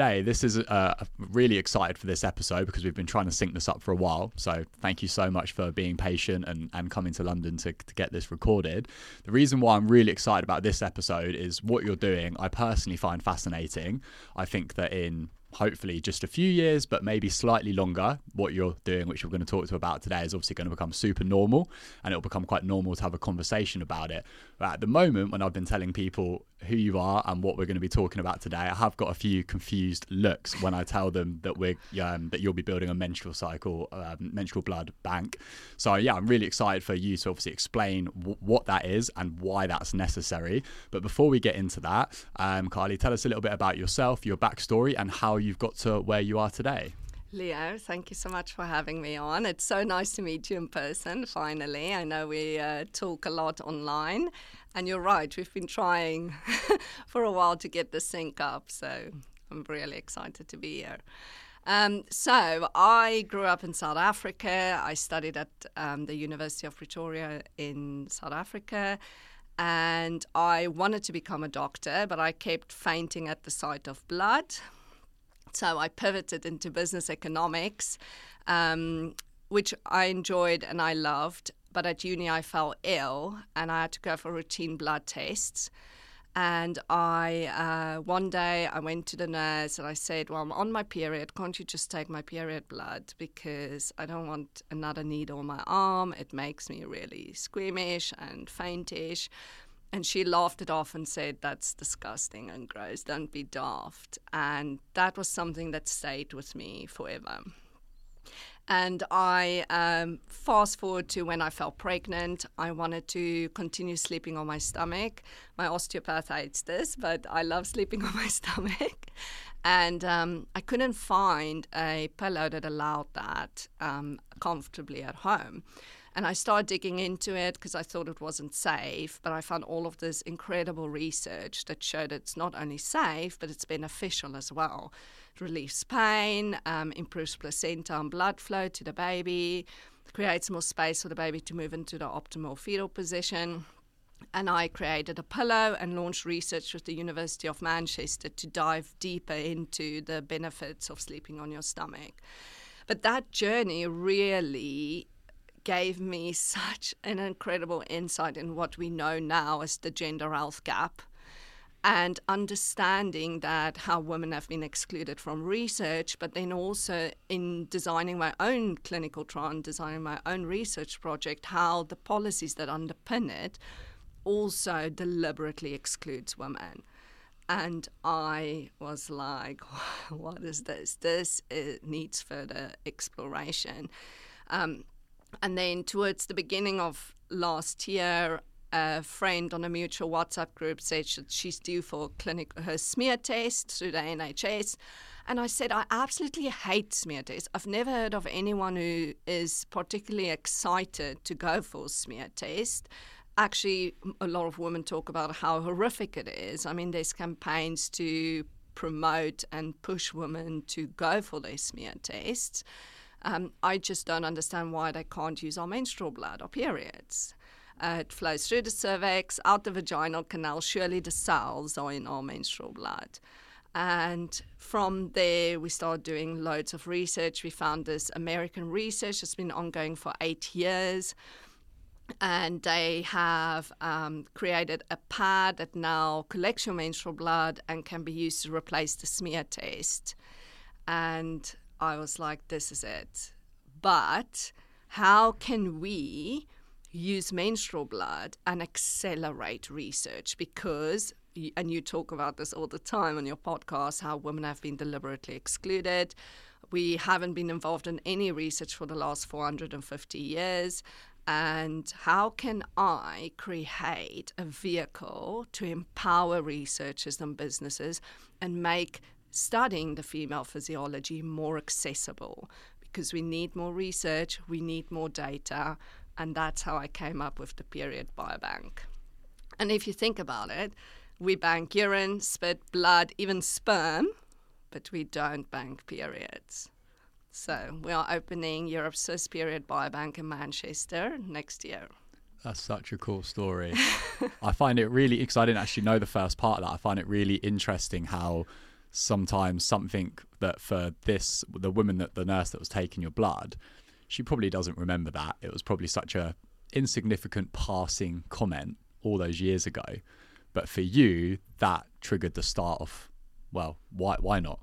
today, this is uh, really excited for this episode because we've been trying to sync this up for a while. So thank you so much for being patient and, and coming to London to, to get this recorded. The reason why I'm really excited about this episode is what you're doing. I personally find fascinating. I think that in hopefully just a few years, but maybe slightly longer, what you're doing, which we're going to talk to about today, is obviously going to become super normal and it'll become quite normal to have a conversation about it. But at the moment, when I've been telling people who you are and what we're going to be talking about today, I have got a few confused looks when I tell them that we're um, that you'll be building a menstrual cycle, um, menstrual blood bank. So yeah, I'm really excited for you to obviously explain w- what that is and why that's necessary. But before we get into that, um, Karli, tell us a little bit about yourself, your backstory, and how you've got to where you are today. Leo, thank you so much for having me on. It's so nice to meet you in person, finally. I know we uh, talk a lot online, and you're right, we've been trying for a while to get the sync up, so I'm really excited to be here. Um, so, I grew up in South Africa. I studied at um, the University of Pretoria in South Africa and I wanted to become a doctor, but I kept fainting at the sight of blood. So I pivoted into business economics, um, which I enjoyed and I loved. But at uni, I fell ill and I had to go for routine blood tests. And I, uh, one day, I went to the nurse and I said, Well, I'm on my period. Can't you just take my period blood? Because I don't want another needle on my arm. It makes me really squeamish and faintish. And she laughed it off and said, That's disgusting and gross. Don't be daft. And that was something that stayed with me forever. And I um, fast forward to when I fell pregnant. I wanted to continue sleeping on my stomach. My osteopath hates this, but I love sleeping on my stomach. And um, I couldn't find a pillow that allowed that um, comfortably at home. And I started digging into it because I thought it wasn't safe. But I found all of this incredible research that showed it's not only safe, but it's beneficial as well. It relieves pain, um, improves placenta and blood flow to the baby, creates more space for the baby to move into the optimal fetal position. And I created a pillow and launched research with the University of Manchester to dive deeper into the benefits of sleeping on your stomach. But that journey really gave me such an incredible insight in what we know now as the gender health gap and understanding that how women have been excluded from research, but then also in designing my own clinical trial and designing my own research project, how the policies that underpin it also deliberately excludes women. And I was like, what is this? This needs further exploration. Um, and then towards the beginning of last year, a friend on a mutual WhatsApp group said she's due for clinic her smear test through the NHS. And I said, I absolutely hate smear tests. I've never heard of anyone who is particularly excited to go for a smear test. Actually, a lot of women talk about how horrific it is. I mean, there's campaigns to promote and push women to go for their smear tests. Um, I just don't understand why they can't use our menstrual blood or periods. Uh, it flows through the cervix, out the vaginal canal. Surely the cells are in our menstrual blood. And from there, we started doing loads of research. We found this American research that's been ongoing for eight years. And they have um, created a pad that now collects your menstrual blood and can be used to replace the smear test. And I was like, this is it. But how can we use menstrual blood and accelerate research? Because, and you talk about this all the time on your podcast, how women have been deliberately excluded. We haven't been involved in any research for the last 450 years. And how can I create a vehicle to empower researchers and businesses and make studying the female physiology more accessible because we need more research, we need more data, and that's how I came up with the period biobank. And if you think about it, we bank urine, spit, blood, even sperm, but we don't bank periods. So we are opening Europe's first period biobank in Manchester next year. That's such a cool story. I find it really because I didn't actually know the first part of that. I find it really interesting how sometimes something that for this the woman that the nurse that was taking your blood, she probably doesn't remember that. It was probably such a insignificant passing comment all those years ago. But for you, that triggered the start of, well, why why not?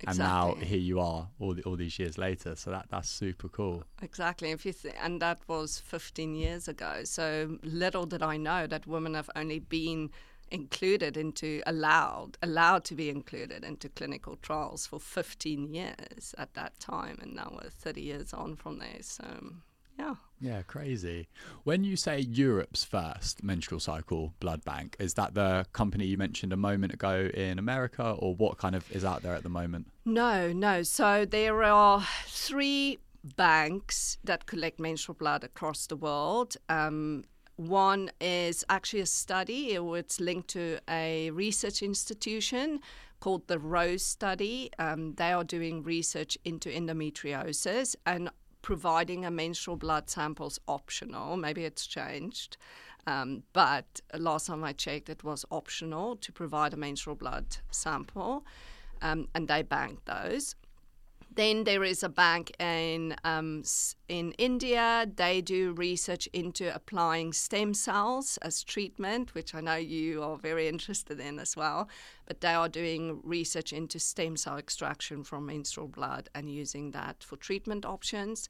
Exactly. And now here you are, all the, all these years later. So that that's super cool. Exactly. If you th- and that was 15 years ago. So little did I know that women have only been included into allowed allowed to be included into clinical trials for 15 years at that time and now we're 30 years on from there so yeah. Yeah crazy. When you say europe's first menstrual cycle blood bank is that the company you mentioned a moment ago in america or what kind of is out there at the moment? No no. So there are three banks that collect menstrual blood across the world. Um, one is actually a study, it's linked to a research institution called the ROSE study. Um, they are doing research into endometriosis and providing a menstrual blood samples optional. Maybe it's changed. Um, but last time I checked, it was optional to provide a menstrual blood sample, um, and they banked those. Then there is a bank in um, in India. They do research into applying stem cells as treatment, which I know you are very interested in as well. But they are doing research into stem cell extraction from menstrual blood and using that for treatment options.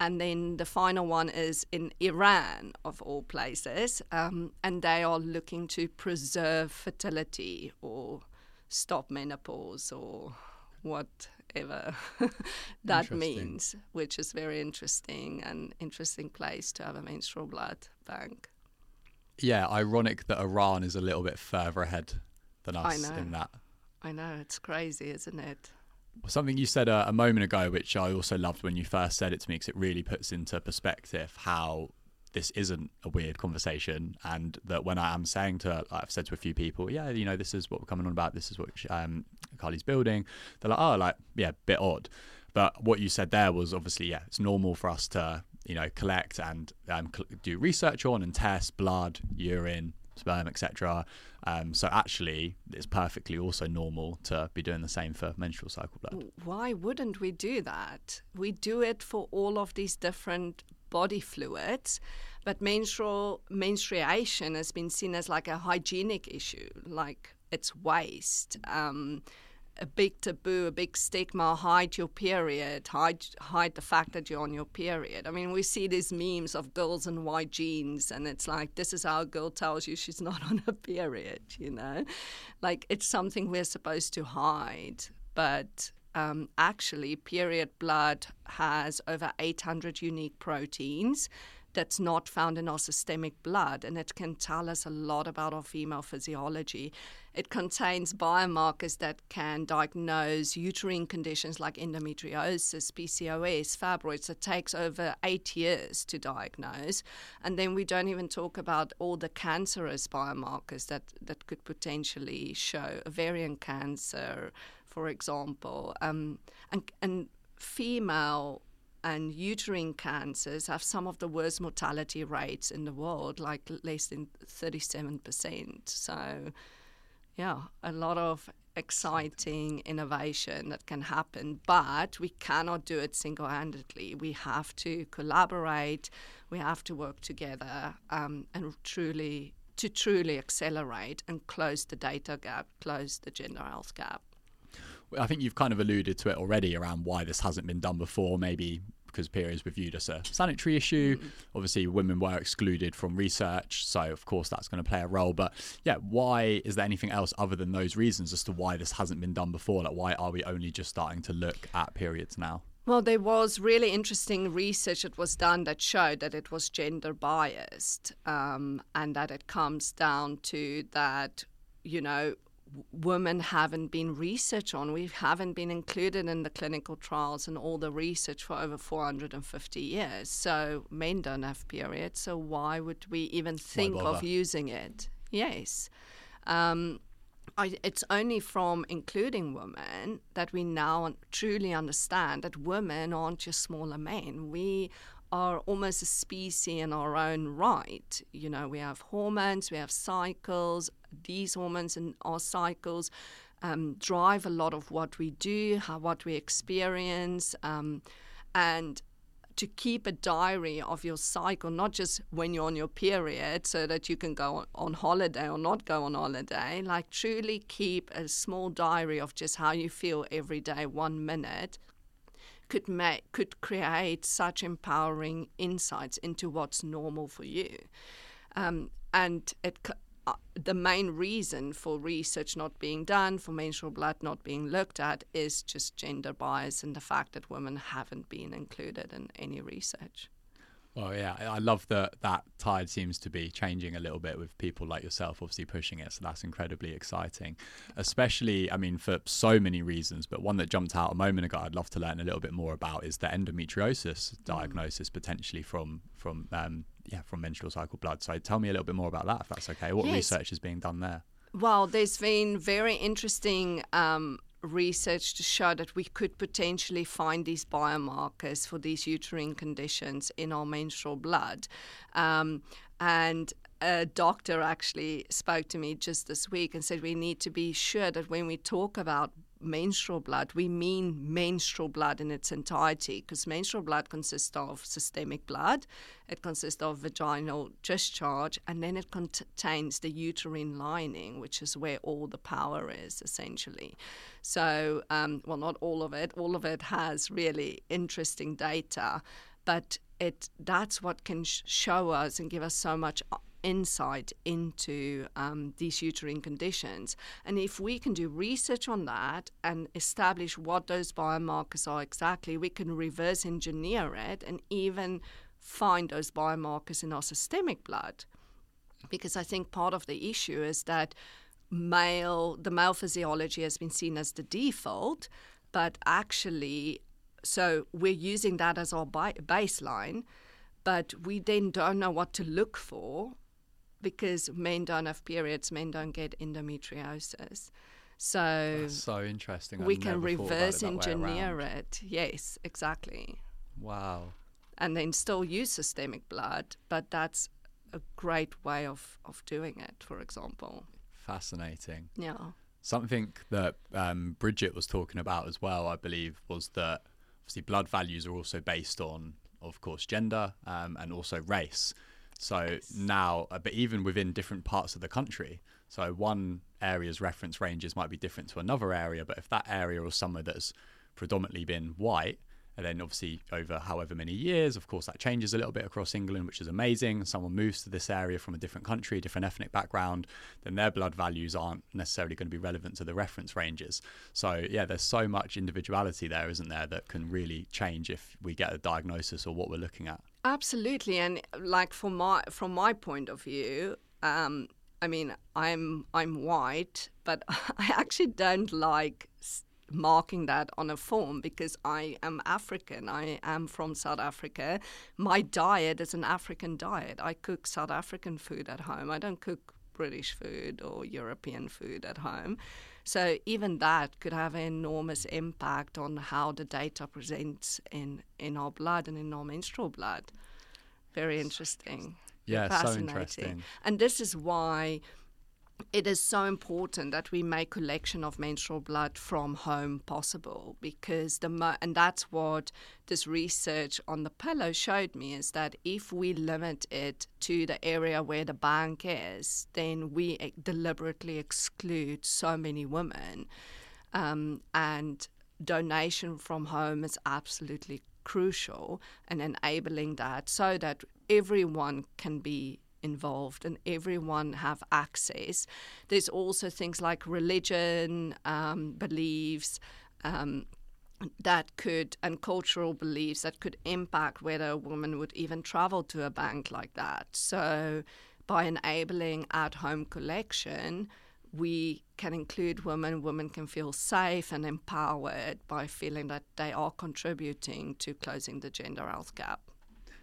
And then the final one is in Iran, of all places, um, and they are looking to preserve fertility or stop menopause or what whatever that means, which is very interesting and interesting place to have a menstrual blood bank. Yeah, ironic that Iran is a little bit further ahead than us in that. I know, it's crazy, isn't it? Something you said a, a moment ago, which I also loved when you first said it to me, because it really puts into perspective how this isn't a weird conversation and that when I am saying to I've said to a few people yeah you know this is what we're coming on about this is what um, Karli's building they're like oh like yeah bit odd. But what you said there was obviously yeah it's normal for us to you know collect and um, do research on and test blood urine sperm etc um, so actually it's perfectly also normal to be doing the same for menstrual cycle blood. Why wouldn't we do that? We do it for all of these different body fluids. But menstrual menstruation has been seen as like a hygienic issue, like it's waste. Um, a big taboo, a big stigma, hide your period, hide hide the fact that you're on your period. I mean, we see these memes of girls in white jeans, and it's like this is how a girl tells you she's not on her period. You know, like it's something we're supposed to hide, but um, actually, period blood has over 800 unique proteins that's not found in our systemic blood, and it can tell us a lot about our female physiology. It contains biomarkers that can diagnose uterine conditions like endometriosis, PCOS, fibroids. It takes over eight years to diagnose. And then we don't even talk about all the cancerous biomarkers that, that could potentially show ovarian cancer, for example, um, and, and female and uterine cancers have some of the worst mortality rates in the world, like less than 37%. So, yeah, a lot of exciting innovation that can happen, but we cannot do it single handedly. We have to collaborate, we have to work together um, and truly to truly accelerate and close the data gap, close the gender health gap. I think you've kind of alluded to it already around why this hasn't been done before. Maybe because periods were viewed as a sanitary issue. Mm. Obviously, women were excluded from research, so of course that's going to play a role. But yeah, why is there anything else other than those reasons as to why this hasn't been done before? Like, why are we only just starting to look at periods now? Well, there was really interesting research that was done that showed that it was gender biased um, and that it comes down to that, you know, women haven't been researched on. We haven't been included in the clinical trials and all the research for over 450 years. So men don't have periods. So why would we even think of using it? Yes. Um, I, it's only from including women that we now truly understand that women aren't just smaller men. We are almost a species in our own right. You know, we have hormones, we have cycles, these hormones and our cycles um, drive a lot of what we do, how what we experience, um, and to keep a diary of your cycle, not just when you're on your period, so that you can go on holiday or not go on holiday. Like truly keep a small diary of just how you feel every day, one minute, could make could create such empowering insights into what's normal for you. Um, and it uh, the main reason for research not being done, for menstrual blood not being looked at, is just gender bias and the fact that women haven't been included in any research. Well, yeah, I love that that tide seems to be changing a little bit with people like yourself, obviously pushing it. So that's incredibly exciting, especially, I mean, for so many reasons. But one that jumped out a moment ago, I'd love to learn a little bit more about is the endometriosis mm. diagnosis potentially from from um, yeah from menstrual cycle blood. So tell me a little bit more about that, if that's okay. What yes. research is being done there? Well, there's been very interesting um, research to show that we could potentially find these biomarkers for these uterine conditions in our menstrual blood. Um, and a doctor actually spoke to me just this week and said we need to be sure that when we talk about menstrual blood, we mean menstrual blood in its entirety because menstrual blood consists of systemic blood, it consists of vaginal discharge, and then it contains the uterine lining, which is where all the power is essentially. So, um, well, not all of it, all of it has really interesting data, but it that's what can sh- show us and give us so much insight into um, these uterine conditions. And if we can do research on that and establish what those biomarkers are exactly, we can reverse engineer it and even find those biomarkers in our systemic blood. Because I think part of the issue is that male, the male physiology has been seen as the default, but actually, so we're using that as our bi- baseline, but we then don't know what to look for because men don't have periods, men don't get endometriosis. So That's so interesting. we can reverse engineer it. Yes, exactly. Wow. And then still use systemic blood, but that's a great way of, of doing it, for example. Fascinating. Yeah. Something that um, Bridget was talking about as well, I believe, was that obviously blood values are also based on, of course, gender um, and also race. So now, uh, but even within different parts of the country, so one area's reference ranges might be different to another area, but if that area or somewhere that's predominantly been white, and then obviously over however many years, of course, that changes a little bit across England, which is amazing. Someone moves to this area from a different country, different ethnic background, then their blood values aren't necessarily going to be relevant to the reference ranges. So yeah, there's so much individuality there, isn't there, that can really change if we get a diagnosis or what we're looking at. Absolutely, and like from my from my point of view, um, I mean, I'm I'm white, but I actually don't like marking that on a form because I am African. I am from South Africa. My diet is an African diet. I cook South African food at home. I don't cook British food or European food at home. So even that could have an enormous impact on how the data presents in, in our blood and in our menstrual blood. Very interesting. Yeah, so interesting. And this is why it is so important that we make collection of menstrual blood from home possible because the mo- and that's what this research on the pillow showed me is that if we limit it to the area where the bank is, then we deliberately exclude so many women, um, and donation from home is absolutely crucial and enabling that so that everyone can be involved and everyone have access. There's also things like religion, um, beliefs. Um, that could and cultural beliefs that could impact whether a woman would even travel to a bank like that. So, by enabling at home collection, we can include women. Women can feel safe and empowered by feeling that they are contributing to closing the gender health gap.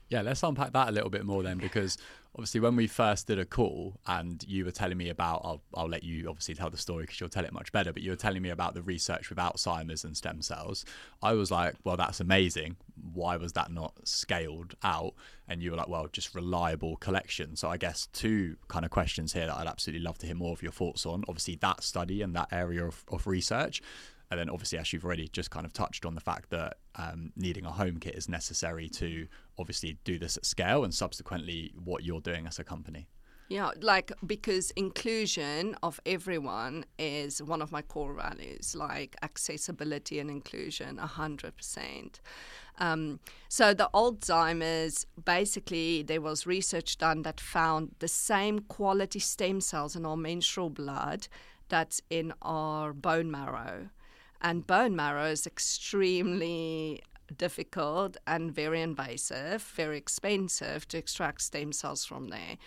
Yeah, let's unpack that a little bit more then, because obviously when we first did a call and you were telling me about, I'll, I'll let you obviously tell the story because you'll tell it much better, but you were telling me about the research with Alzheimer's and stem cells. I was like, well, that's amazing. Why was that not scaled out? And you were like, well, just reliable collection. So I guess two kind of questions here that I'd absolutely love to hear more of your thoughts on. Obviously, that study and that area of, of research and then obviously, as you've already just kind of touched on the fact that um, needing a home kit is necessary to obviously do this at scale and subsequently what you're doing as a company. Yeah, like because inclusion of everyone is one of my core values, like accessibility and inclusion, 100%. Um, so the Alzheimer's, basically, there was research done that found the same quality stem cells in our menstrual blood that's in our bone marrow. And bone marrow is extremely difficult and very invasive, very expensive to extract stem cells from there.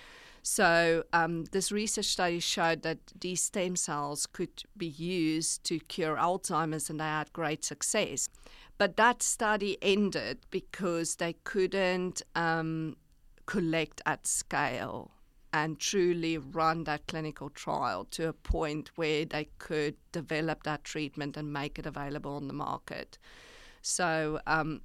So, um, this research study showed that these stem cells could be used to cure Alzheimer's, and they had great success. But that study ended because they couldn't um, collect at scale and truly run that clinical trial to a point where they could develop that treatment and make it available on the market. So, um,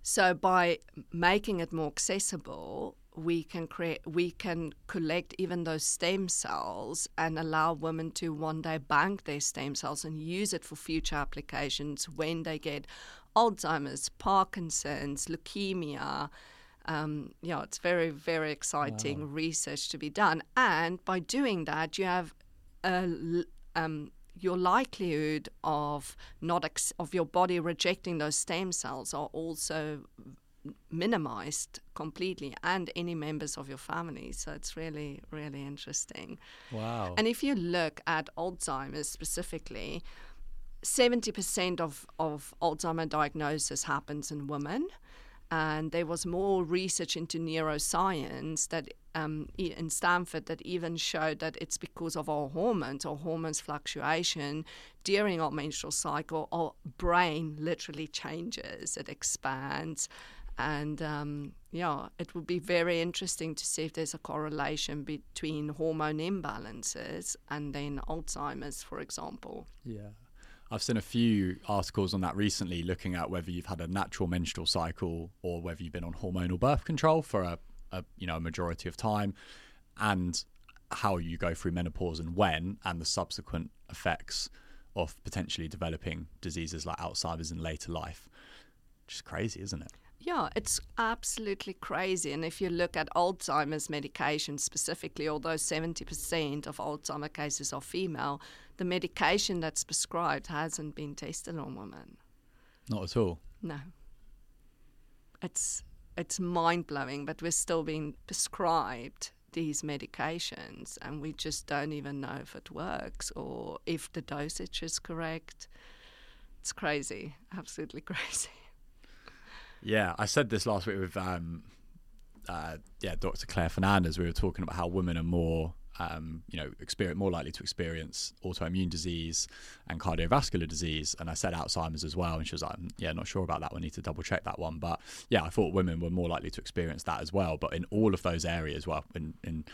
so by making it more accessible, we can create, we can collect even those stem cells and allow women to one day bank their stem cells and use it for future applications when they get Alzheimer's, Parkinson's, leukemia, um, yeah, it's very, very exciting wow. research to be done. And by doing that, you have a, um, your likelihood of not ex- of your body rejecting those stem cells are also minimized completely and any members of your family so it's really really interesting wow and if you look at alzheimer's specifically 70% of, of alzheimer diagnosis happens in women and there was more research into neuroscience that um, in Stanford that even showed that it's because of our hormones or hormones fluctuation during our menstrual cycle. Our brain literally changes; it expands, and um, yeah, it would be very interesting to see if there's a correlation between hormone imbalances and then Alzheimer's, for example. Yeah. I've seen a few articles on that recently looking at whether you've had a natural menstrual cycle or whether you've been on hormonal birth control for a, a you know a majority of time and how you go through menopause and when and the subsequent effects of potentially developing diseases like Alzheimer's in later life. Just crazy, isn't it? Yeah, it's absolutely crazy. And if you look at Alzheimer's medication specifically, although 70% of Alzheimer cases are female, the medication that's prescribed hasn't been tested on women. Not at all. No. It's it's mind blowing, but we're still being prescribed these medications and we just don't even know if it works or if the dosage is correct. It's crazy, absolutely crazy. Yeah, I said this last week with um, uh, yeah, Dr. Claire Fernandez. We were talking about how women are more um, you know, experience more likely to experience autoimmune disease and cardiovascular disease. And I said Alzheimer's as well, and she was like, mm, "Yeah, not sure about that. We need to double check that one." But yeah, I thought women were more likely to experience that as well. But in all of those areas, well, in, in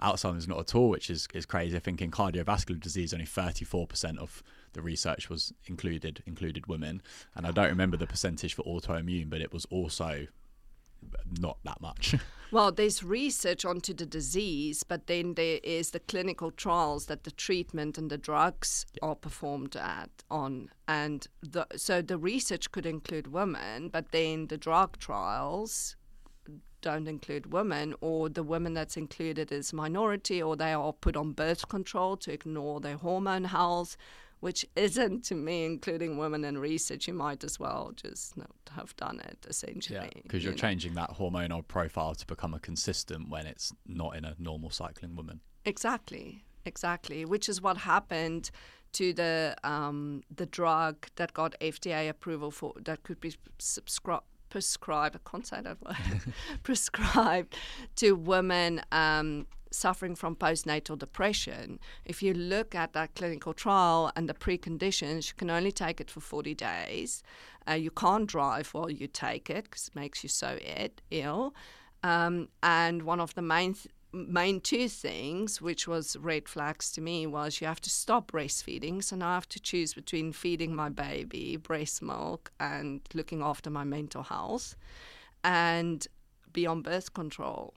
Alzheimer's not at all, which is is crazy. I think in cardiovascular disease, only thirty four percent of the research was included included women, and I don't remember the percentage for autoimmune, but it was also not that much. Well, there's research onto the disease, but then there is the clinical trials that the treatment and the drugs yeah. are performed at on, and the, so the research could include women, but then the drug trials don't include women, or the women that's included is minority, or they are put on birth control to ignore their hormone health which isn't to me including women in research. You might as well just not have done it essentially. Yeah, because you are changing that hormonal profile to become a consistent when it's not in a normal cycling woman. Exactly, exactly. Which is what happened to the um, the drug that got FDA approval for that could be subscribed prescribed, I can't say that word, prescribed to women um, suffering from postnatal depression. If you look at that clinical trial and the preconditions, you can only take it for 40 days. Uh, you can't drive while you take it because it makes you so ed- ill. Um, and one of the main th- main two things, which was red flags to me, was you have to stop breastfeeding. So now I have to choose between feeding my baby breast milk and looking after my mental health, and be on birth control,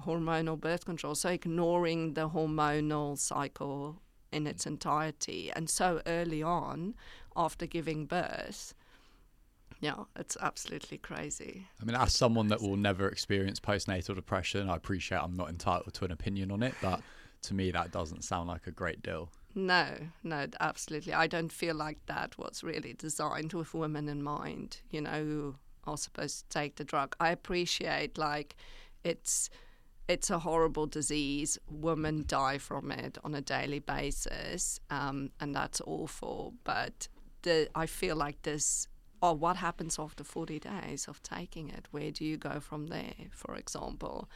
hormonal birth control. So ignoring the hormonal cycle in its mm. entirety, and so early on, after giving birth yeah, it's absolutely crazy. I mean, as someone that will never experience postnatal depression, I appreciate I'm not entitled to an opinion on it, but to me, that doesn't sound like a great deal. No, no, absolutely. I don't feel like that was really designed with women in mind, you know, who are supposed to take the drug. I appreciate, like, it's it's a horrible disease. Women die from it on a daily basis, um, and that's awful. But the, I feel like this or what happens after 40 days of taking it? Where do you go from there, for example?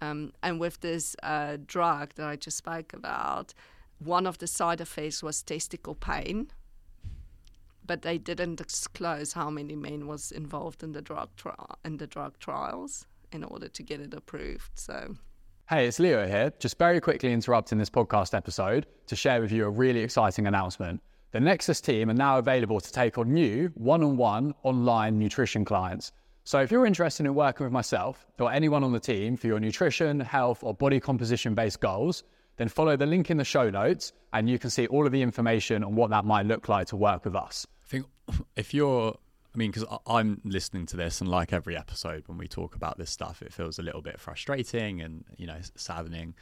Um, and with this uh, drug that I just spoke about, one of the side effects was testicle pain, but they didn't disclose how many men was involved in the drug trial in the drug trials in order to get it approved. So. Hey, it's Leo here. Just very quickly interrupting this podcast episode to share with you a really exciting announcement. The Nexus team are now available to take on new one on one online nutrition clients. So if you're interested in working with myself or anyone on the team for your nutrition, health, or body composition based goals, then follow the link in the show notes and you can see all of the information on what that might look like to work with us. I think if you're, I mean, because I'm listening to this and like every episode when we talk about this stuff, it feels a little bit frustrating and, you know, saddening.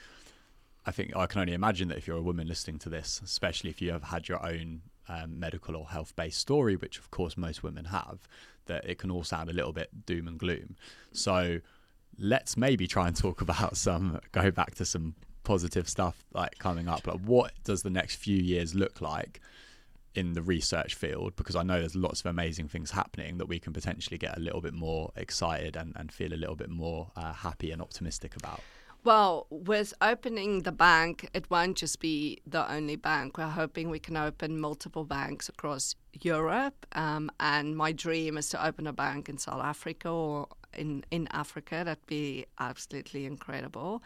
I think I can only imagine that if you're a woman listening to this, especially if you have had your own um, medical or health based story, which of course most women have, that it can all sound a little bit doom and gloom. So let's maybe try and talk about some, go back to some positive stuff like coming up. Like, what does the next few years look like? In the research field because I know there's lots of amazing things happening that we can potentially get a little bit more excited and, and feel a little bit more uh, happy and optimistic about. Well, with opening the bank, it won't just be the only bank. We're hoping we can open multiple banks across Europe. Um, and my dream is to open a bank in South Africa or in, in Africa. That'd be absolutely incredible.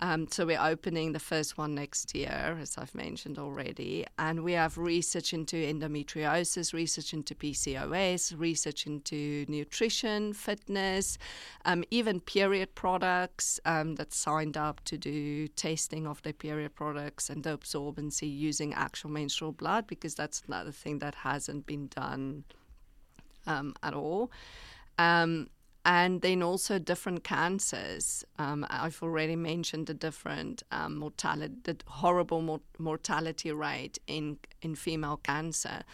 Um, so we're opening the first one next year, as I've mentioned already, and we have research into endometriosis, research into PCOS, research into nutrition, fitness, um, even period products um, that signed up to do testing of their period products and the absorbency using actual menstrual blood, because that's another thing that hasn't been done um, at all. Um, and then also different cancers. Um, I've already mentioned the different um, mortality, the horrible mor- mortality rate in in female cancer.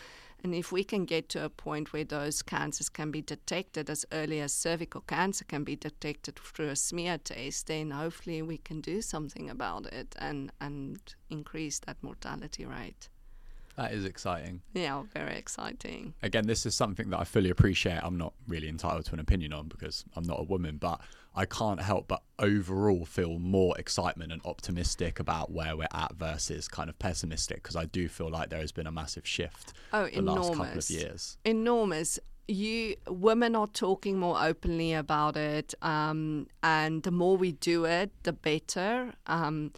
And if we can get to a point where those cancers can be detected as early as cervical cancer can be detected through a smear test, then hopefully we can do something about it and, and increase that mortality rate. That is exciting. Yeah, very exciting. Again, this is something that I fully appreciate. I'm not really entitled to an opinion on because I'm not a woman, but I can't help but overall feel more excitement and optimistic about where we're at versus kind of pessimistic because I do feel like there has been a massive shift oh, the enormous. last couple of years. Enormous you women are talking more openly about it um, and the more we do it the better um,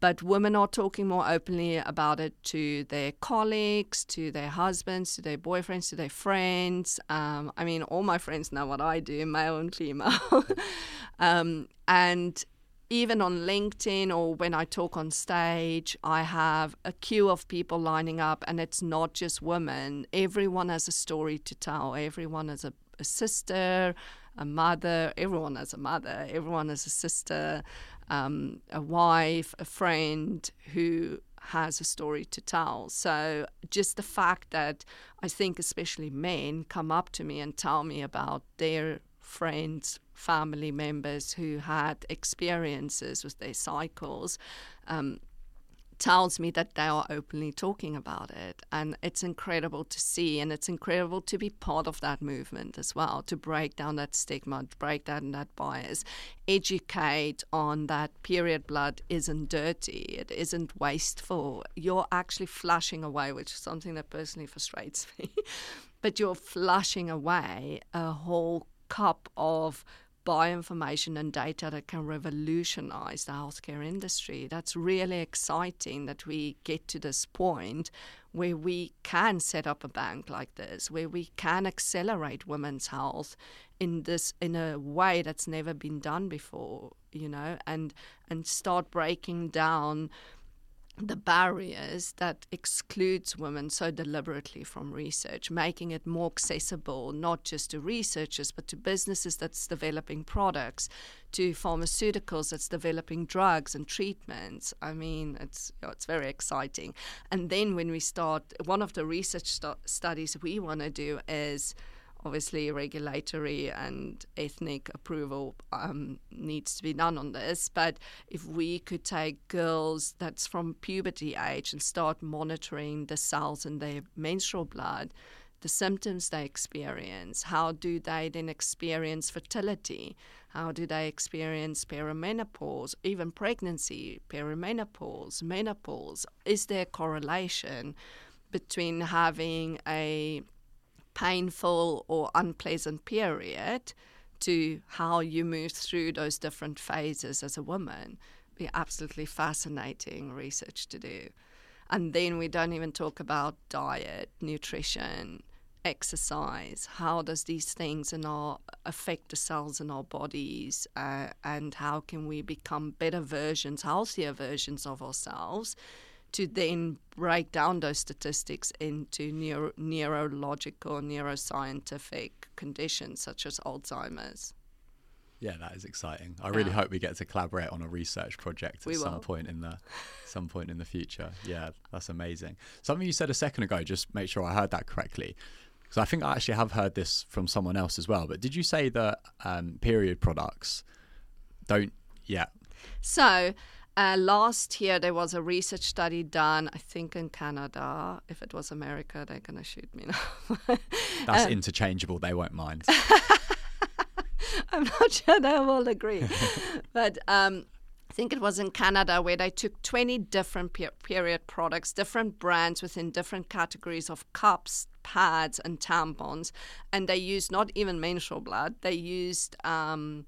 but women are talking more openly about it to their colleagues, to their husbands, to their boyfriends, to their friends. Um, I mean, all my friends know what I do, male and female. um, and even on LinkedIn or when I talk on stage, I have a queue of people lining up, and it's not just women. Everyone has a story to tell, everyone has a, a sister, a mother, everyone has a mother, everyone has a sister um, a wife, a friend who has a story to tell. So just the fact that I think especially men come up to me and tell me about their friends, family members who had experiences with their cycles. Um, tells me that they are openly talking about it. And it's incredible to see. And it's incredible to be part of that movement as well, to break down that stigma, break down that bias, educate on that period blood isn't dirty, it isn't wasteful. You're actually flushing away, which is something that personally frustrates me. but you're flushing away a whole cup of bioinformation and data that can revolutionize the healthcare industry. That's really exciting that we get to this point where we can set up a bank like this, where we can accelerate women's health in this in a way that's never been done before, you know, and and start breaking down the barriers that excludes women so deliberately from research, making it more accessible not just to researchers but to businesses that's developing products, to pharmaceuticals that's developing drugs and treatments. I mean, it's you know, it's very exciting. And then when we start, one of the research st- studies we want to do is obviously regulatory and ethnic approval um, needs to be done on this. But if we could take girls that's from puberty age and start monitoring the cells in their menstrual blood, the symptoms they experience, how do they then experience fertility? How do they experience perimenopause, even pregnancy, perimenopause, menopause? Is there correlation between having a painful or unpleasant period to how you move through those different phases as a woman. Be absolutely fascinating research to do. And then we don't even talk about diet, nutrition, exercise. How does these things in our affect the cells in our bodies, uh, and how can we become better versions, healthier versions of ourselves? To then break down those statistics into neuro- neurological, neuroscientific conditions such as Alzheimer's. Yeah, that is exciting. I really yeah. hope we get to collaborate on a research project at we some will. point in the some point in the future. Yeah, that's amazing. Something you said a second ago, just make sure I heard that correctly. Because I think I actually have heard this from someone else as well. But did you say that um, period products don't? Yeah. So uh, last year, there was a research study done, I think in Canada. If it was America, they're going to shoot me now. That's um, interchangeable. They won't mind. I'm not sure they will agree. but um, I think it was in Canada where they took 20 different per- period products, different brands within different categories of cups, pads, and tampons. And they used not even menstrual blood, they used. Um,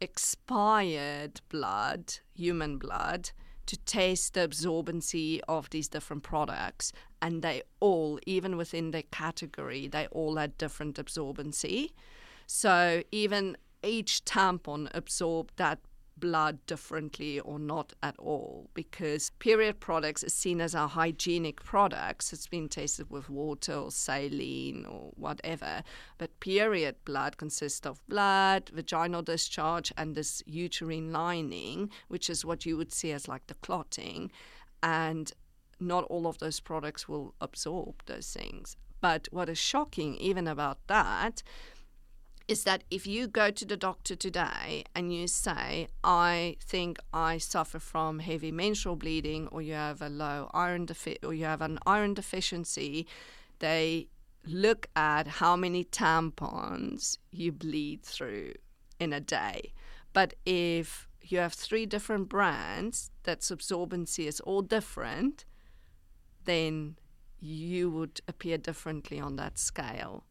expired blood, human blood, to test the absorbency of these different products. And they all, even within their category, they all had different absorbency. So even each tampon absorbed that blood differently or not at all because period products is seen as a hygienic products. It's been tested with water or saline or whatever. But period blood consists of blood, vaginal discharge, and this uterine lining, which is what you would see as like the clotting. And not all of those products will absorb those things. But what is shocking, even about that, is that if you go to the doctor today and you say, I think I suffer from heavy menstrual bleeding, or you have a low iron defi- or you have an iron deficiency, they look at how many tampons you bleed through in a day. But if you have three different brands that's absorbency is all different, then you would appear differently on that scale.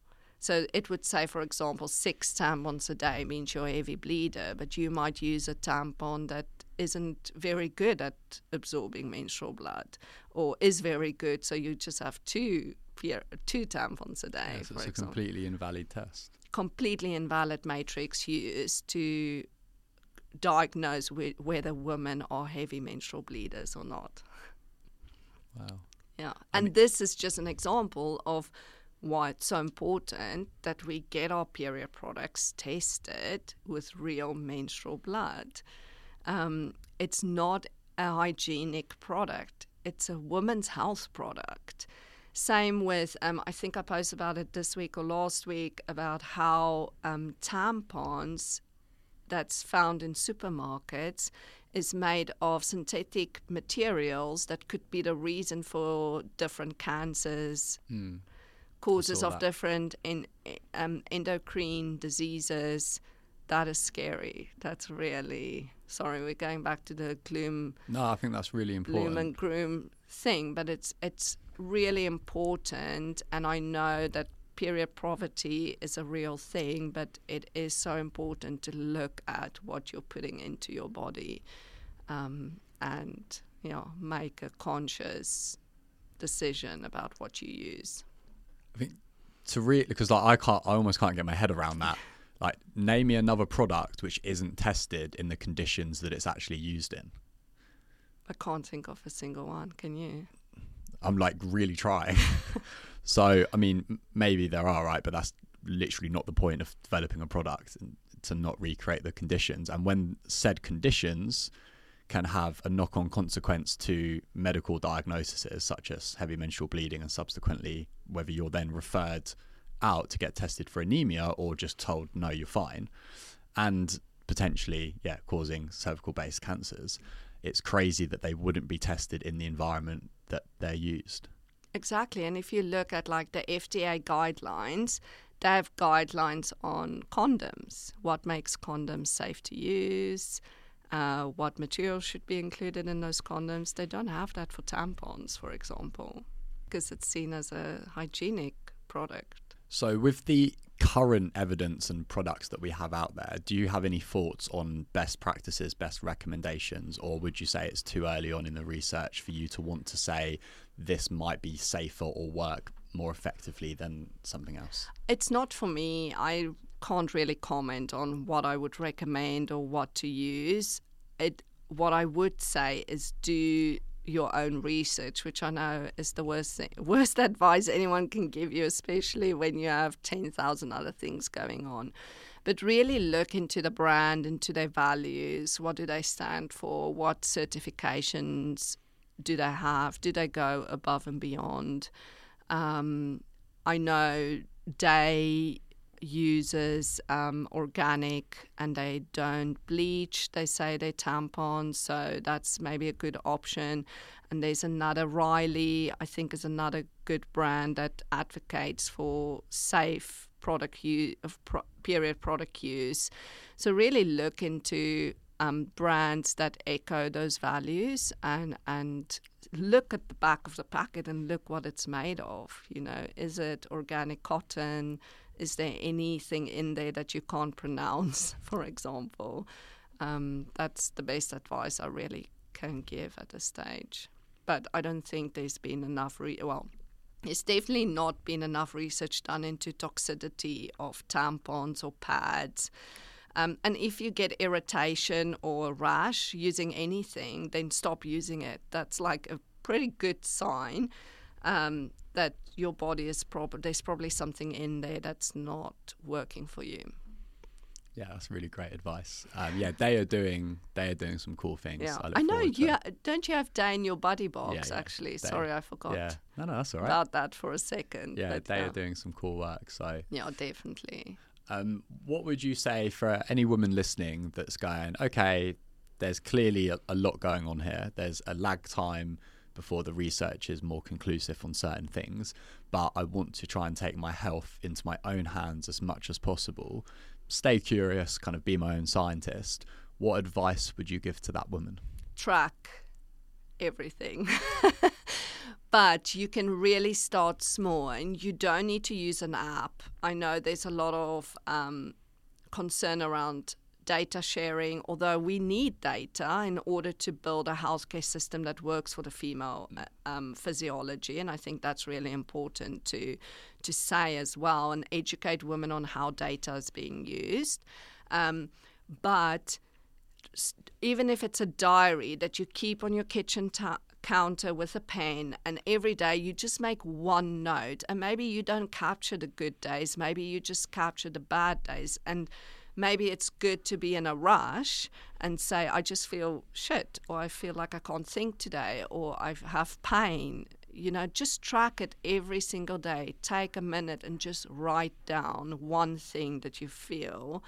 So it would say, for example, six tampons a day means you're a heavy bleeder, but you might use a tampon that isn't very good at absorbing menstrual blood or is very good, so you just have two two tampons a day. Yes, for it's example. a completely invalid test. Completely invalid matrix used to diagnose wh- whether women are heavy menstrual bleeders or not. Wow. Yeah, and mean, this is just an example of why it's so important that we get our period products tested with real menstrual blood. Um, it's not a hygienic product, it's a woman's health product. Same with, um, I think I posted about it this week or last week about how um, tampons that's found in supermarkets is made of synthetic materials that could be the reason for different cancers, Mm. Causes of that. different in, um, endocrine diseases. That is scary. That's really sorry. We're going back to the gloom No, I think that's really gloom important. and groom thing, but it's it's really important, and I know that period poverty is a real thing, but it is so important to look at what you're putting into your body, um, and you know make a conscious decision about what you use. I think to really because like I can't, I almost can't get my head around that. Like, name me another product which isn't tested in the conditions that it's actually used in. I can't think of a single one. Can you? I'm like really trying. so, I mean, maybe there are, right? But that's literally not the point of developing a product to not recreate the conditions. And when said conditions can have a knock on consequence to medical diagnoses, such as heavy menstrual bleeding, and subsequently whether you're then referred out to get tested for anemia or just told, no, you're fine, and potentially, yeah, causing cervical based cancers. It's crazy that they wouldn't be tested in the environment that they're used. Exactly. And if you look at like the FDA guidelines, they have guidelines on condoms. What makes condoms safe to use? Uh, what materials should be included in those condoms? They don't have that for tampons, for example, because it's seen as a hygienic product. So, with the current evidence and products that we have out there, do you have any thoughts on best practices, best recommendations, or would you say it's too early on in the research for you to want to say this might be safer or work more effectively than something else? It's not for me. I can't really comment on what I would recommend or what to use. It what I would say is do your own research, which I know is the worst thing, worst advice anyone can give you, especially when you have ten thousand other things going on. But really look into the brand, into their values. What do they stand for? What certifications do they have? Do they go above and beyond? Um, I know Day uses um, organic and they don't bleach. They say they tampon, so that's maybe a good option. And there's another Riley, I think, is another good brand that advocates for safe product use, of pro- period product use. So really look into um, brands that echo those values and and look at the back of the packet and look what it's made of. You know, is it organic cotton? Is there anything in there that you can't pronounce, for example? Um, that's the best advice I really can give at this stage. But I don't think there's been enough. Re- well, there's definitely not been enough research done into toxicity of tampons or pads. Um, and if you get irritation or rash using anything, then stop using it. That's like a pretty good sign um, that your body is probably There's probably something in there that's not working for you. Yeah, that's really great advice. Um, yeah, they are doing they are doing some cool things. Yeah, I, I, know you. Ha- don't you have Daye in your body box? Yeah, yeah, actually, Daye. sorry, I forgot Yeah, no, no, that's all right. about that for a second. yeah, they yeah. are doing some cool work. So, Yeah, definitely. Um, what would you say for any woman listening that's going, okay, there's clearly a, a lot going on here. There's a lag time before the research is more conclusive on certain things, but I want to try and take my health into my own hands as much as possible. Stay curious, kind of be my own scientist. What advice would you give to that woman? track everything. but you can really start small and you don't need to use an app. I know there's a lot of um, concern around data sharing, although we need data in order to build a healthcare system that works for the female uh, um, physiology. And I think that's really important to, to say as well and educate women on how data is being used. Um, but even if it's a diary that you keep on your kitchen ta- counter with a pen and every day you just make one note and maybe you don't capture the good days maybe you just capture the bad days and maybe it's good to be in a rush and say i just feel shit or i feel like i can't think today or i have pain you know just track it every single day take a minute and just write down one thing that you feel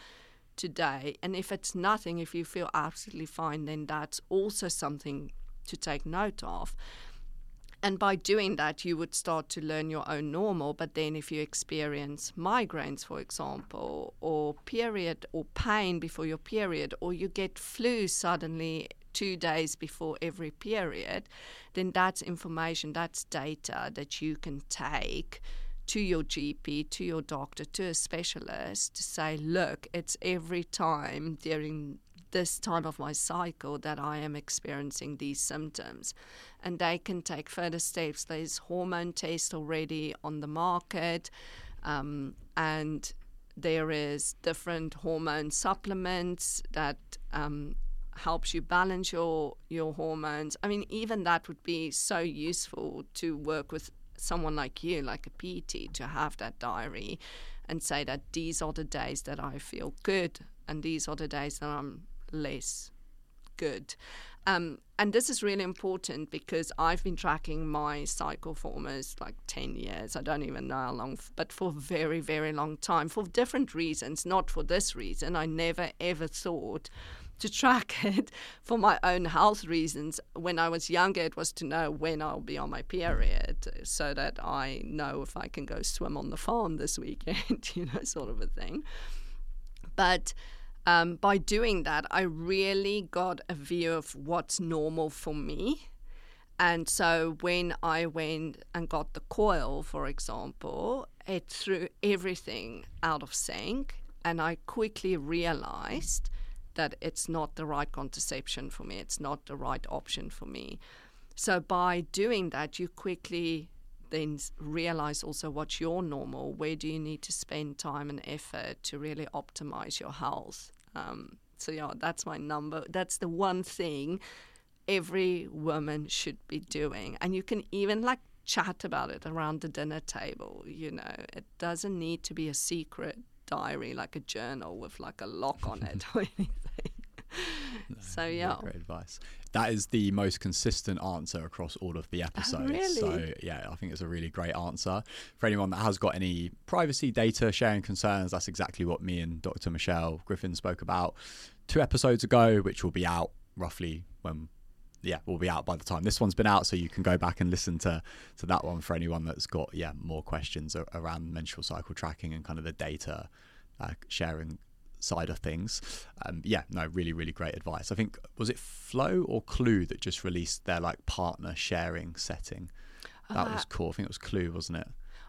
today. And if it's nothing, if you feel absolutely fine, then that's also something to take note of. And by doing that, you would start to learn your own normal. But then, if you experience migraines, for example, or period or pain before your period, or you get flu suddenly two days before every period, then that's information, that's data that you can take to your GP, to your doctor, to a specialist to say, look, it's every time during this time of my cycle that I am experiencing these symptoms. And they can take further steps. There's hormone tests already on the market, um, and there is different hormone supplements that um, helps you balance your your hormones. I mean, even that would be so useful to work with someone like you, like a PT, to have that diary and say that these are the days that I feel good and these are the days that I'm less good. Um, and this is really important because I've been tracking my cycle for almost like 10 years. I don't even know how long, but for a very, very long time for different reasons, not for this reason. I never ever thought to track it for my own health reasons. When I was younger, it was to know when I'll be on my period so that I know if I can go swim on the farm this weekend, you know, sort of a thing. But um, by doing that, I really got a view of what's normal for me. And so when I went and got the coil, for example, it threw everything out of sync. And I quickly realized that it's not the right contraception for me, it's not the right option for me. So by doing that, you quickly then realize also what's your normal, where do you need to spend time and effort to really optimize your health. Um, so yeah, that's my number. That's the one thing every woman should be doing, and you can even like chat about it around the dinner table. You know, it doesn't need to be a secret diary like a journal with like a lock on it or anything. No, so yeah, great advice. That is the most consistent answer across all of the oh, episodes. Oh, really? So yeah, I think it's a really great answer for anyone that has got any privacy data sharing concerns. That's exactly what me and Dr. Michelle Griffin spoke about two episodes ago, which will be out roughly when yeah, will be out by the time this one's been out, so you can go back and listen to to that one for anyone that's got yeah more questions around menstrual cycle tracking and kind of the data uh, sharing side of things. Um, yeah, no, really, really great advice. I think was it Flo or Clue that just released their like partner sharing setting. That uh, was cool. I think it was Clue, wasn't it?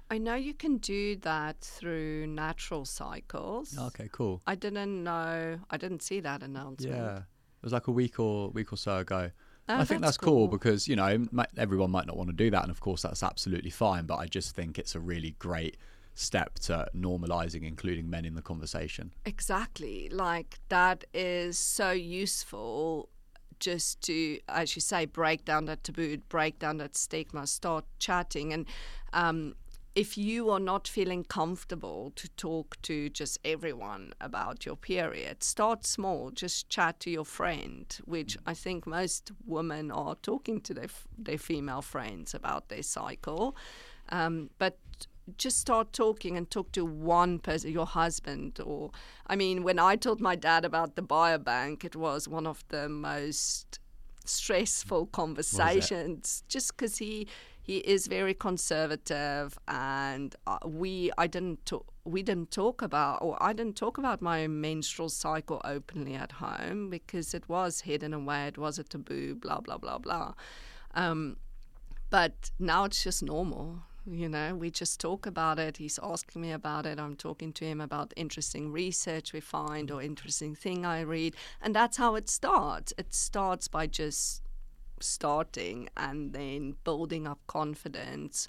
I know you can do that through natural cycles. Okay, cool. I didn't know. I didn't see that announcement. Yeah, it was like a week or week or so ago. Oh, I think that's, that's cool. cool. because you know everyone might not want to do that, and of course that's absolutely fine. But I just think it's a really great step to normalizing including men in the conversation. Exactly. Like that is so useful just to, as you say, break down that taboo, break down that stigma, start chatting. And um, if you are not feeling comfortable to talk to just everyone about your period, start small. Just chat to your friend, which I think most women are talking to their, their female friends about their cycle. Um, but just start talking and talk to one person, your husband. Or, I mean, when I told my dad about the biobank, it was one of the most stressful conversations just because he he is very conservative and uh, we I didn't talk we didn't talk about or I didn't talk about my menstrual cycle openly at home because it was hidden away it was a taboo blah blah blah blah um, but now it's just normal you know, we just talk about it. He's asking me about it. I'm talking to him about interesting research we find or interesting thing I read. And that's how it starts. It starts by just starting and then building up confidence.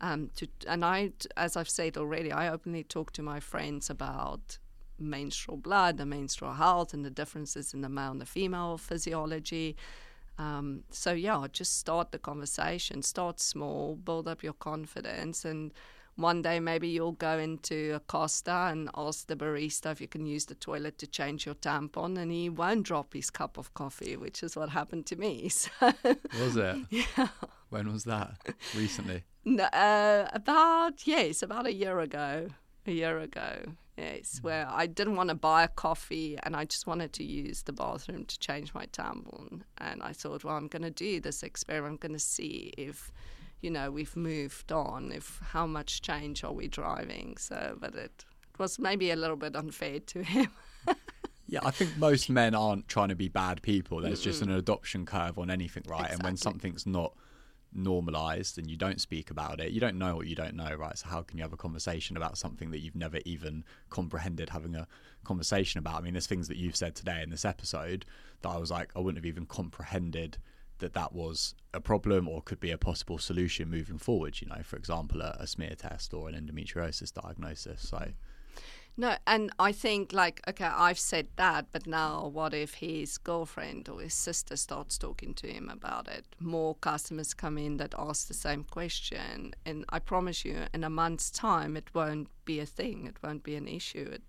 Um, to, and I, as I've said already, I openly talk to my friends about menstrual blood, the menstrual health, and the differences in the male and the female physiology. Um, so yeah, just start the conversation. Start small, build up your confidence, and one day maybe you'll go into a Costa and ask the barista if you can use the toilet to change your tampon, and he won't drop his cup of coffee, which is what happened to me. So, was it? Yeah. When was that? Recently? No, uh, about yes, about a year ago. A year ago. Yes, where I didn't want to buy a coffee and I just wanted to use the bathroom to change my tampon. And I thought, well, I'm going to do this experiment. I'm going to see if, you know, we've moved on, if how much change are we driving. So, but it, it was maybe a little bit unfair to him. Yeah, I think most men aren't trying to be bad people. There's mm just an adoption curve on anything, right? Exactly. And when something's not normalized and you don't speak about it, you don't know what you don't know, right? So how can you have a conversation about something that you've never even comprehended having a conversation about? I mean, there's things that you've said today in this episode that I was like, I wouldn't have even comprehended that that was a problem or could be a possible solution moving forward. You know, for example, a, a smear test or an endometriosis diagnosis. So. No, and I think like okay, I've said that, but now what if his girlfriend or his sister starts talking to him about it? More customers come in that ask the same question, and I promise you, in a month's time, it won't be a thing. It won't be an issue. It,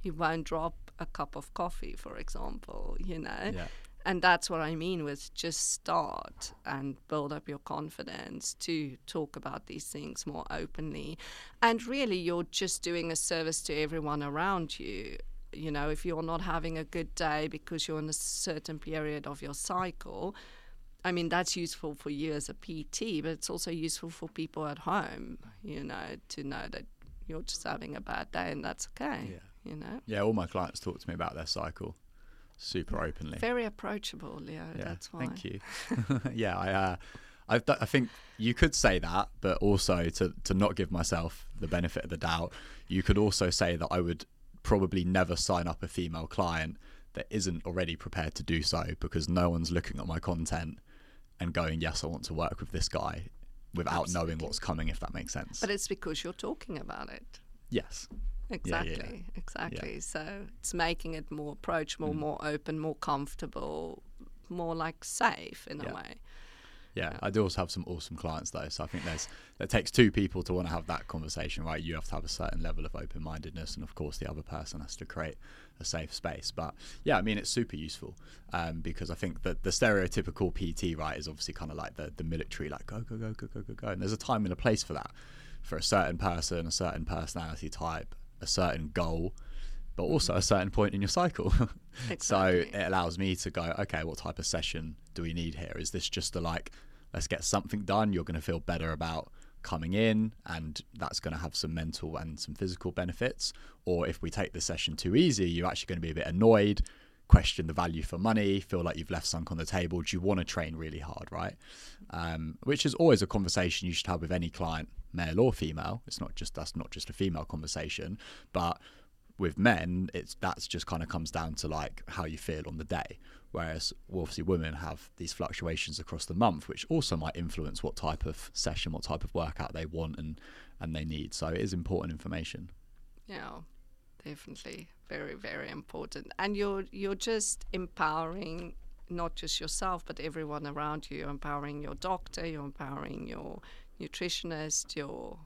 he won't drop a cup of coffee, for example. You know. Yeah and that's what I mean with just start and build up your confidence to talk about these things more openly. And really, you're just doing a service to everyone around you. You know, if you're not having a good day because you're in a certain period of your cycle, I mean, that's useful for you as a PT, but it's also useful for people at home, you know, to know that you're just having a bad day and that's okay. Yeah. You know? Yeah, all my clients talk to me about their cycle super openly. Very approachable, Leo. Yeah, that's why. Thank you. yeah, I, uh, I, I think you could say that, but also to to not give myself the benefit of the doubt, you could also say that I would probably never sign up a female client that isn't already prepared to do so because no one's looking at my content and going, yes, I want to work with this guy without Absolutely. knowing what's coming, if that makes sense. But it's because you're talking about it. Yes. Exactly, yeah, yeah. exactly. Yeah. So it's making it more approachable, mm. more open, more comfortable, more like safe in a way. Yeah, I do also have some awesome clients though. So I think there's it takes two people to want to have that conversation, right? You have to have a certain level of open mindedness, and of course the other person has to create a safe space. But yeah, I mean it's super useful um, because I think that the stereotypical PT right is obviously kind of like the the military, like go go go go go go go, and there's a time and a place for that for a certain person, a certain personality type, a certain goal, but also a certain point in your cycle. exactly. so it allows me to go, okay, what type of session do we need here? Is this just a like, let's get something done? You're going to feel better about coming in and that's going to have some mental and some physical benefits. Or if we take the session too easy, you're actually going to be a bit annoyed, question the value for money, feel like you've left sunk on the table. Do you want to train really hard, right? Um, which is always a conversation you should have with any client male or female. It's not just that's not just a female conversation, but with men, it's that's just kind of comes down to like how you feel on the day. Whereas obviously women have these fluctuations across the month, which also might influence what type of session, what type of workout they want and and they need. So it is important information. Yeah, definitely, very very important. And you're you're just empowering not just yourself but everyone around you. You're empowering your doctor. You're empowering your nutritionist, your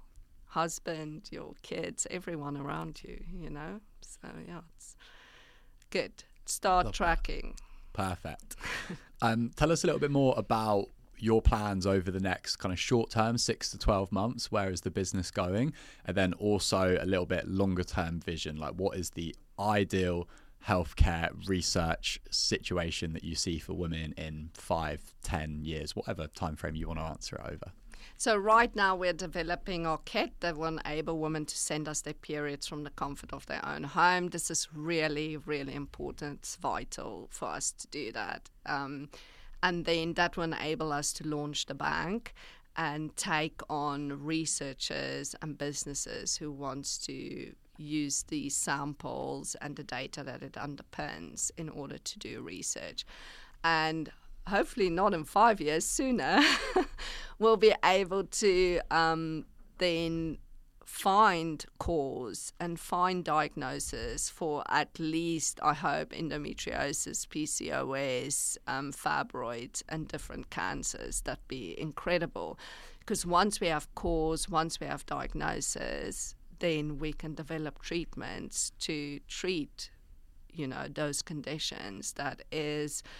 husband, your kids, everyone around you, you know? So, yeah, it's good. Start Love tracking. That. Perfect. um, tell us a little bit more about your plans over the next kind of short term, six to 12 months. Where is the business going? And then also a little bit longer term vision. Like, what is the ideal healthcare research situation that you see for women in five, ten years, whatever time frame you want to answer it over? So right now we're developing our kit that will enable women to send us their periods from the comfort of their own home. This is really, really important. It's vital for us to do that. Um, and then that will enable us to launch the bank and take on researchers and businesses who wants to use these samples and the data that it underpins in order to do research. And hopefully not in five years, sooner, we'll be able to um, then find cause and find diagnosis for at least, I hope, endometriosis, PCOS, um, fibroids, and different cancers. That'd be incredible. Because once we have cause, once we have diagnosis, then we can develop treatments to treat, you know, those conditions that is –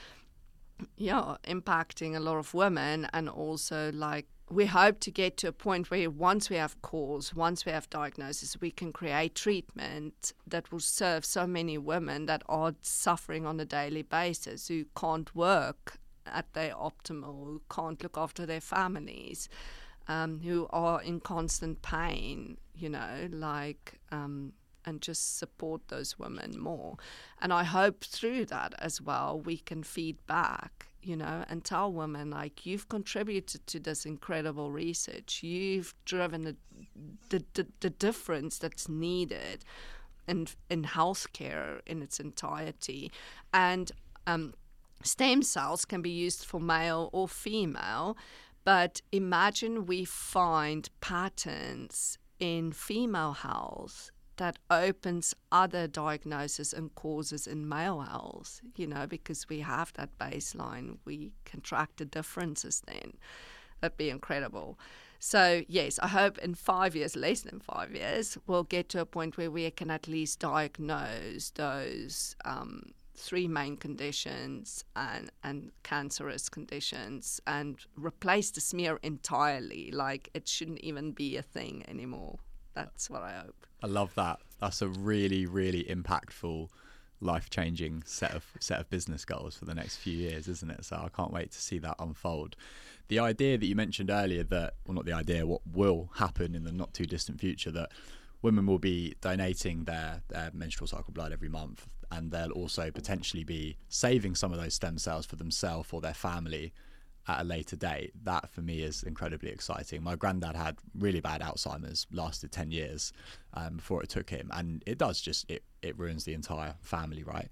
yeah, impacting a lot of women and also like we hope to get to a point where once we have cause, once we have diagnosis, we can create treatment that will serve so many women that are suffering on a daily basis who can't work at their optimal, who can't look after their families, um, who are in constant pain, you know, like, um, and just support those women more. And I hope through that as well, we can feed back you know, and tell women like you've contributed to this incredible research. You've driven the the, the, the difference that's needed in in healthcare in its entirety, and um, stem cells can be used for male or female. But imagine we find patterns in female health that opens other diagnoses and causes in male owls, you know, because we have that baseline. We can track the differences then. That'd be incredible. So, yes, I hope in five years, less than five years, we'll get to a point where we can at least diagnose those um, three main conditions and, and cancerous conditions and replace the smear entirely. Like, it shouldn't even be a thing anymore. That's what I hope. I love that. That's a really, really impactful, life changing set of set of business goals for the next few years, isn't it? So I can't wait to see that unfold. The idea that you mentioned earlier that well not the idea, what will happen in the not too distant future that women will be donating their, their menstrual cycle blood every month and they'll also potentially be saving some of those stem cells for themselves or their family at a later date, that for me is incredibly exciting. My granddad had really bad Alzheimer's, lasted 10 years um, before it took him. And it does just, it, it ruins the entire family, right?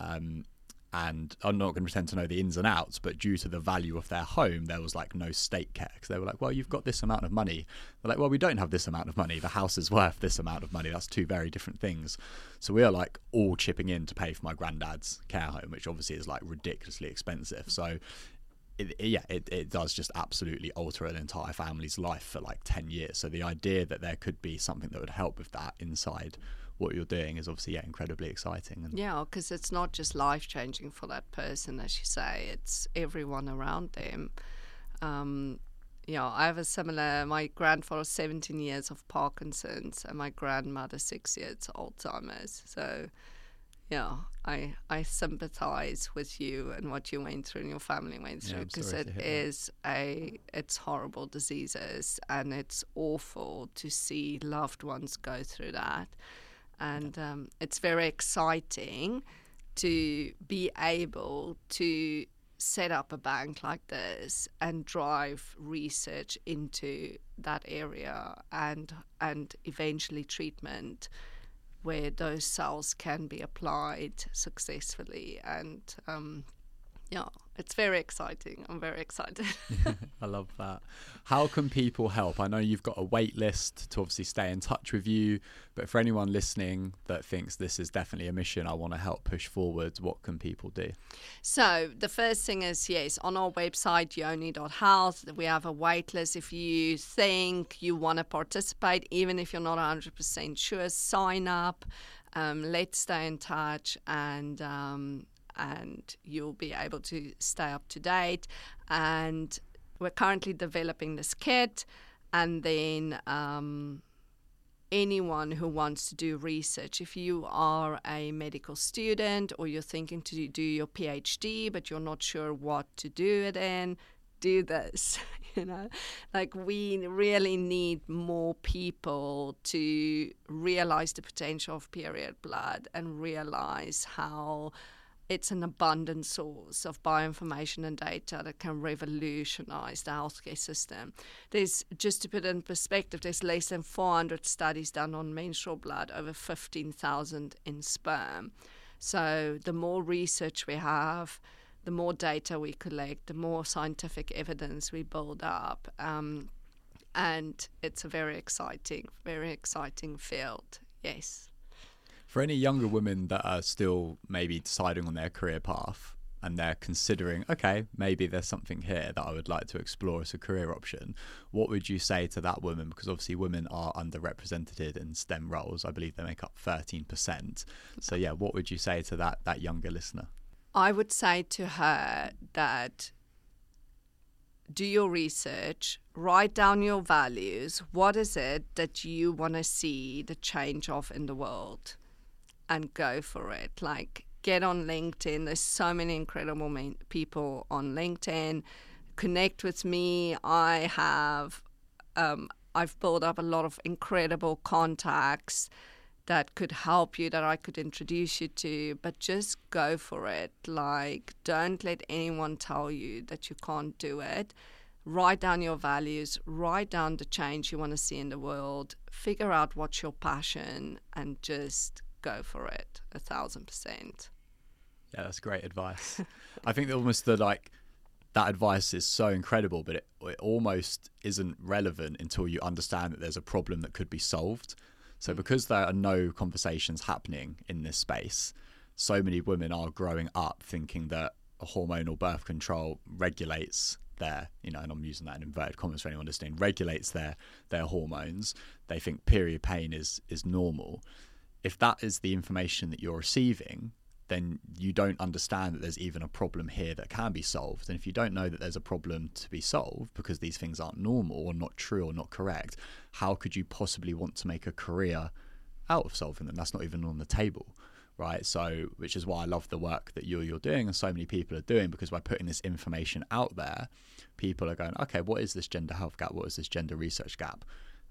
Um, and I'm not going to pretend to know the ins and outs, but due to the value of their home, there was like no state care because they were like, well, you've got this amount of money. They're like, well, we don't have this amount of money. The house is worth this amount of money. That's two very different things. So we are like all chipping in to pay for my granddad's care home, which obviously is like ridiculously expensive. So it, yeah, it, it does just absolutely alter an entire family's life for like 10 years. So the idea that there could be something that would help with that inside what you're doing is obviously yeah, incredibly exciting. And yeah, because it's not just life changing for that person, as you say, it's everyone around them. Um, you know, I have a similar, my grandfather, 17 years of Parkinson's, and my grandmother, six years of Alzheimer's. So, yeah, I I sympathize with you and what you went through and your family went through because yeah, it is a it's horrible diseases and it's awful to see loved ones go through that, and um, it's very exciting to be able to set up a bank like this and drive research into that area and and eventually treatment where those cells can be applied successfully. And um, yeah, it's very exciting. I'm very excited. I love that. How can people help? I know you've got a wait list to obviously stay in touch with you, but for anyone listening that thinks this is definitely a mission I want to help push forwards, what can people do? So, the first thing is yes, on our website, yoni.health, we have a wait list. If you think you want to participate, even if you're not 100% sure, sign up. Um, let's stay in touch and um, and you'll be able to stay up to date. And we're currently developing this kit, and then um, anyone who wants to do research, if you are a medical student or you're thinking to do your PhD but you're not sure what to do it in, do this. you know, like we really need more people to realize the potential of period blood and realize how it's an abundant source of bioinformation and data that can revolutionize the healthcare system. There's, just to put it in perspective, there's less than 400 studies done on menstrual blood, over 15,000 in sperm. So the more research we have, the more data we collect, the more scientific evidence we build up. Um, and it's a very exciting, very exciting field. Yes for any younger women that are still maybe deciding on their career path and they're considering, okay, maybe there's something here that I would like to explore as a career option, what would you say to that woman? Because obviously women are underrepresented in STEM roles. I believe they make up 13%. So yeah, what would you say to that that younger listener? I would say to her that do your research, write down your values. What is it that you want to see the change of in the world? And go for it. Like, get on LinkedIn. There's so many incredible people on LinkedIn. Connect with me. I have, um, I've built up a lot of incredible contacts that could help you that I could introduce you to, but just go for it. Like, don't let anyone tell you that you can't do it. Write down your values, write down the change you want to see in the world, figure out what's your passion, and just go for it a thousand percent. Yeah, that's great advice. I think almost the like that advice is so incredible, but it, it almost isn't relevant until you understand that there's a problem that could be solved. So mm. because there are no conversations happening in this space, so many women are growing up thinking that a hormonal birth control regulates their, you know, and I'm using that in inverted commas for anyone listening, regulates their their hormones. They think period pain is is normal. If that is the information that you're receiving, then you don't understand that there's even a problem here that can be solved. And if you don't know that there's a problem to be solved because these things aren't normal or not true or not correct, how could you possibly want to make a career out of solving them? That's not even on the table. Right. So, which is why I love the work that you're, you're doing and so many people are doing because by putting this information out there, people are going, okay, what is this gender health gap? What is this gender research gap?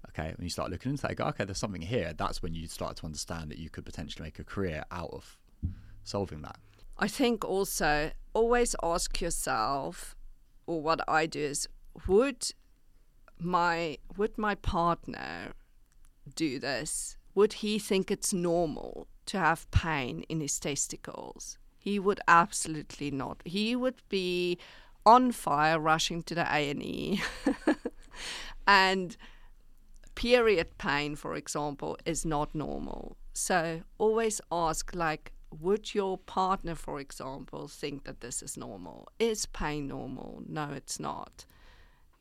Okay. When you start looking into that, go, okay, there's something here. That's when you start to understand that you could potentially make a career out of solving that? I think also always ask yourself, or what I do is, would my would my partner do this? Would he think it's normal to have pain in his testicles? He would absolutely not. He would be on fire, rushing to the A and E, and period pain, for example, is not normal. So always ask like would your partner, for example, think that this is normal? Is pain normal? No, it's not.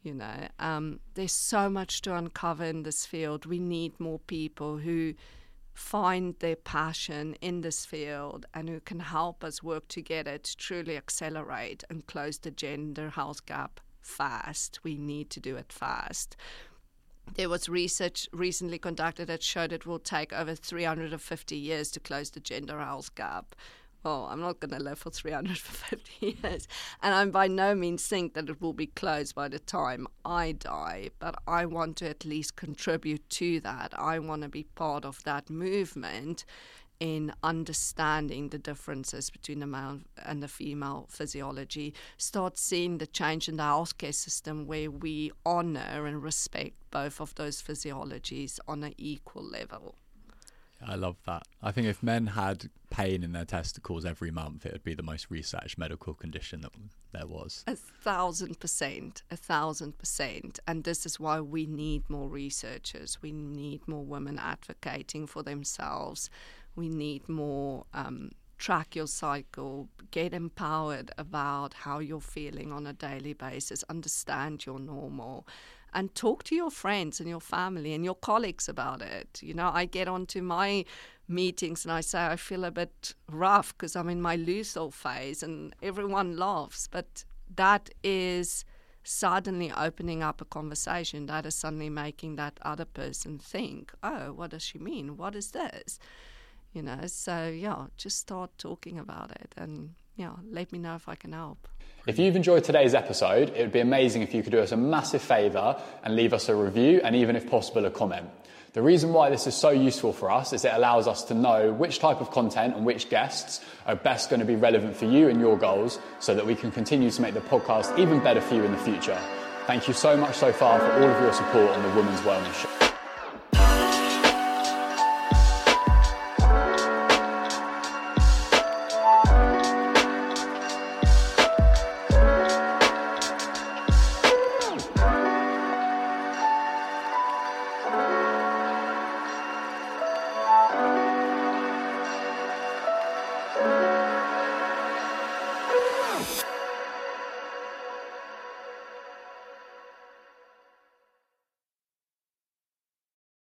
You know, um, there's so much to uncover in this field. We need more people who find their passion in this field and who can help us work together to truly accelerate and close the gender health gap fast. We need to do it fast. There was research recently conducted that showed it will take over 350 years to close the gender health gap. Well, I'm not going to live for 350 years. And I'm by no means think that it will be closed by the time I die, but I want to at least contribute to that. I want to be part of that movement in understanding the differences between the male and the female physiology, start seeing the change in the healthcare system where we honor and respect both of those physiologies on an equal level. I love that. I think if men had pain in their testicles every month, it would be the most researched medical condition that there was. A thousand percent, a thousand percent. And this is why we need more researchers. We need more women advocating for themselves we need more um, track your cycle, get empowered about how you're feeling on a daily basis, understand your normal, and talk to your friends and your family and your colleagues about it. You know, I get onto my meetings and I say I feel a bit rough because I'm in my luteal phase, and everyone laughs, but that is suddenly opening up a conversation that is suddenly making that other person think, oh, what does she mean? What is this? You know. So yeah, just start talking about it and yeah, let me know if I can help. If you've enjoyed today's episode, it would be amazing if you could do us a massive favour and leave us a review and even if possible a comment. The reason why this is so useful for us is it allows us to know which type of content and which guests are best going to be relevant for you and your goals so that we can continue to make the podcast even better for you in the future. Thank you so much so far for all of your support on the Women's Wellness Show.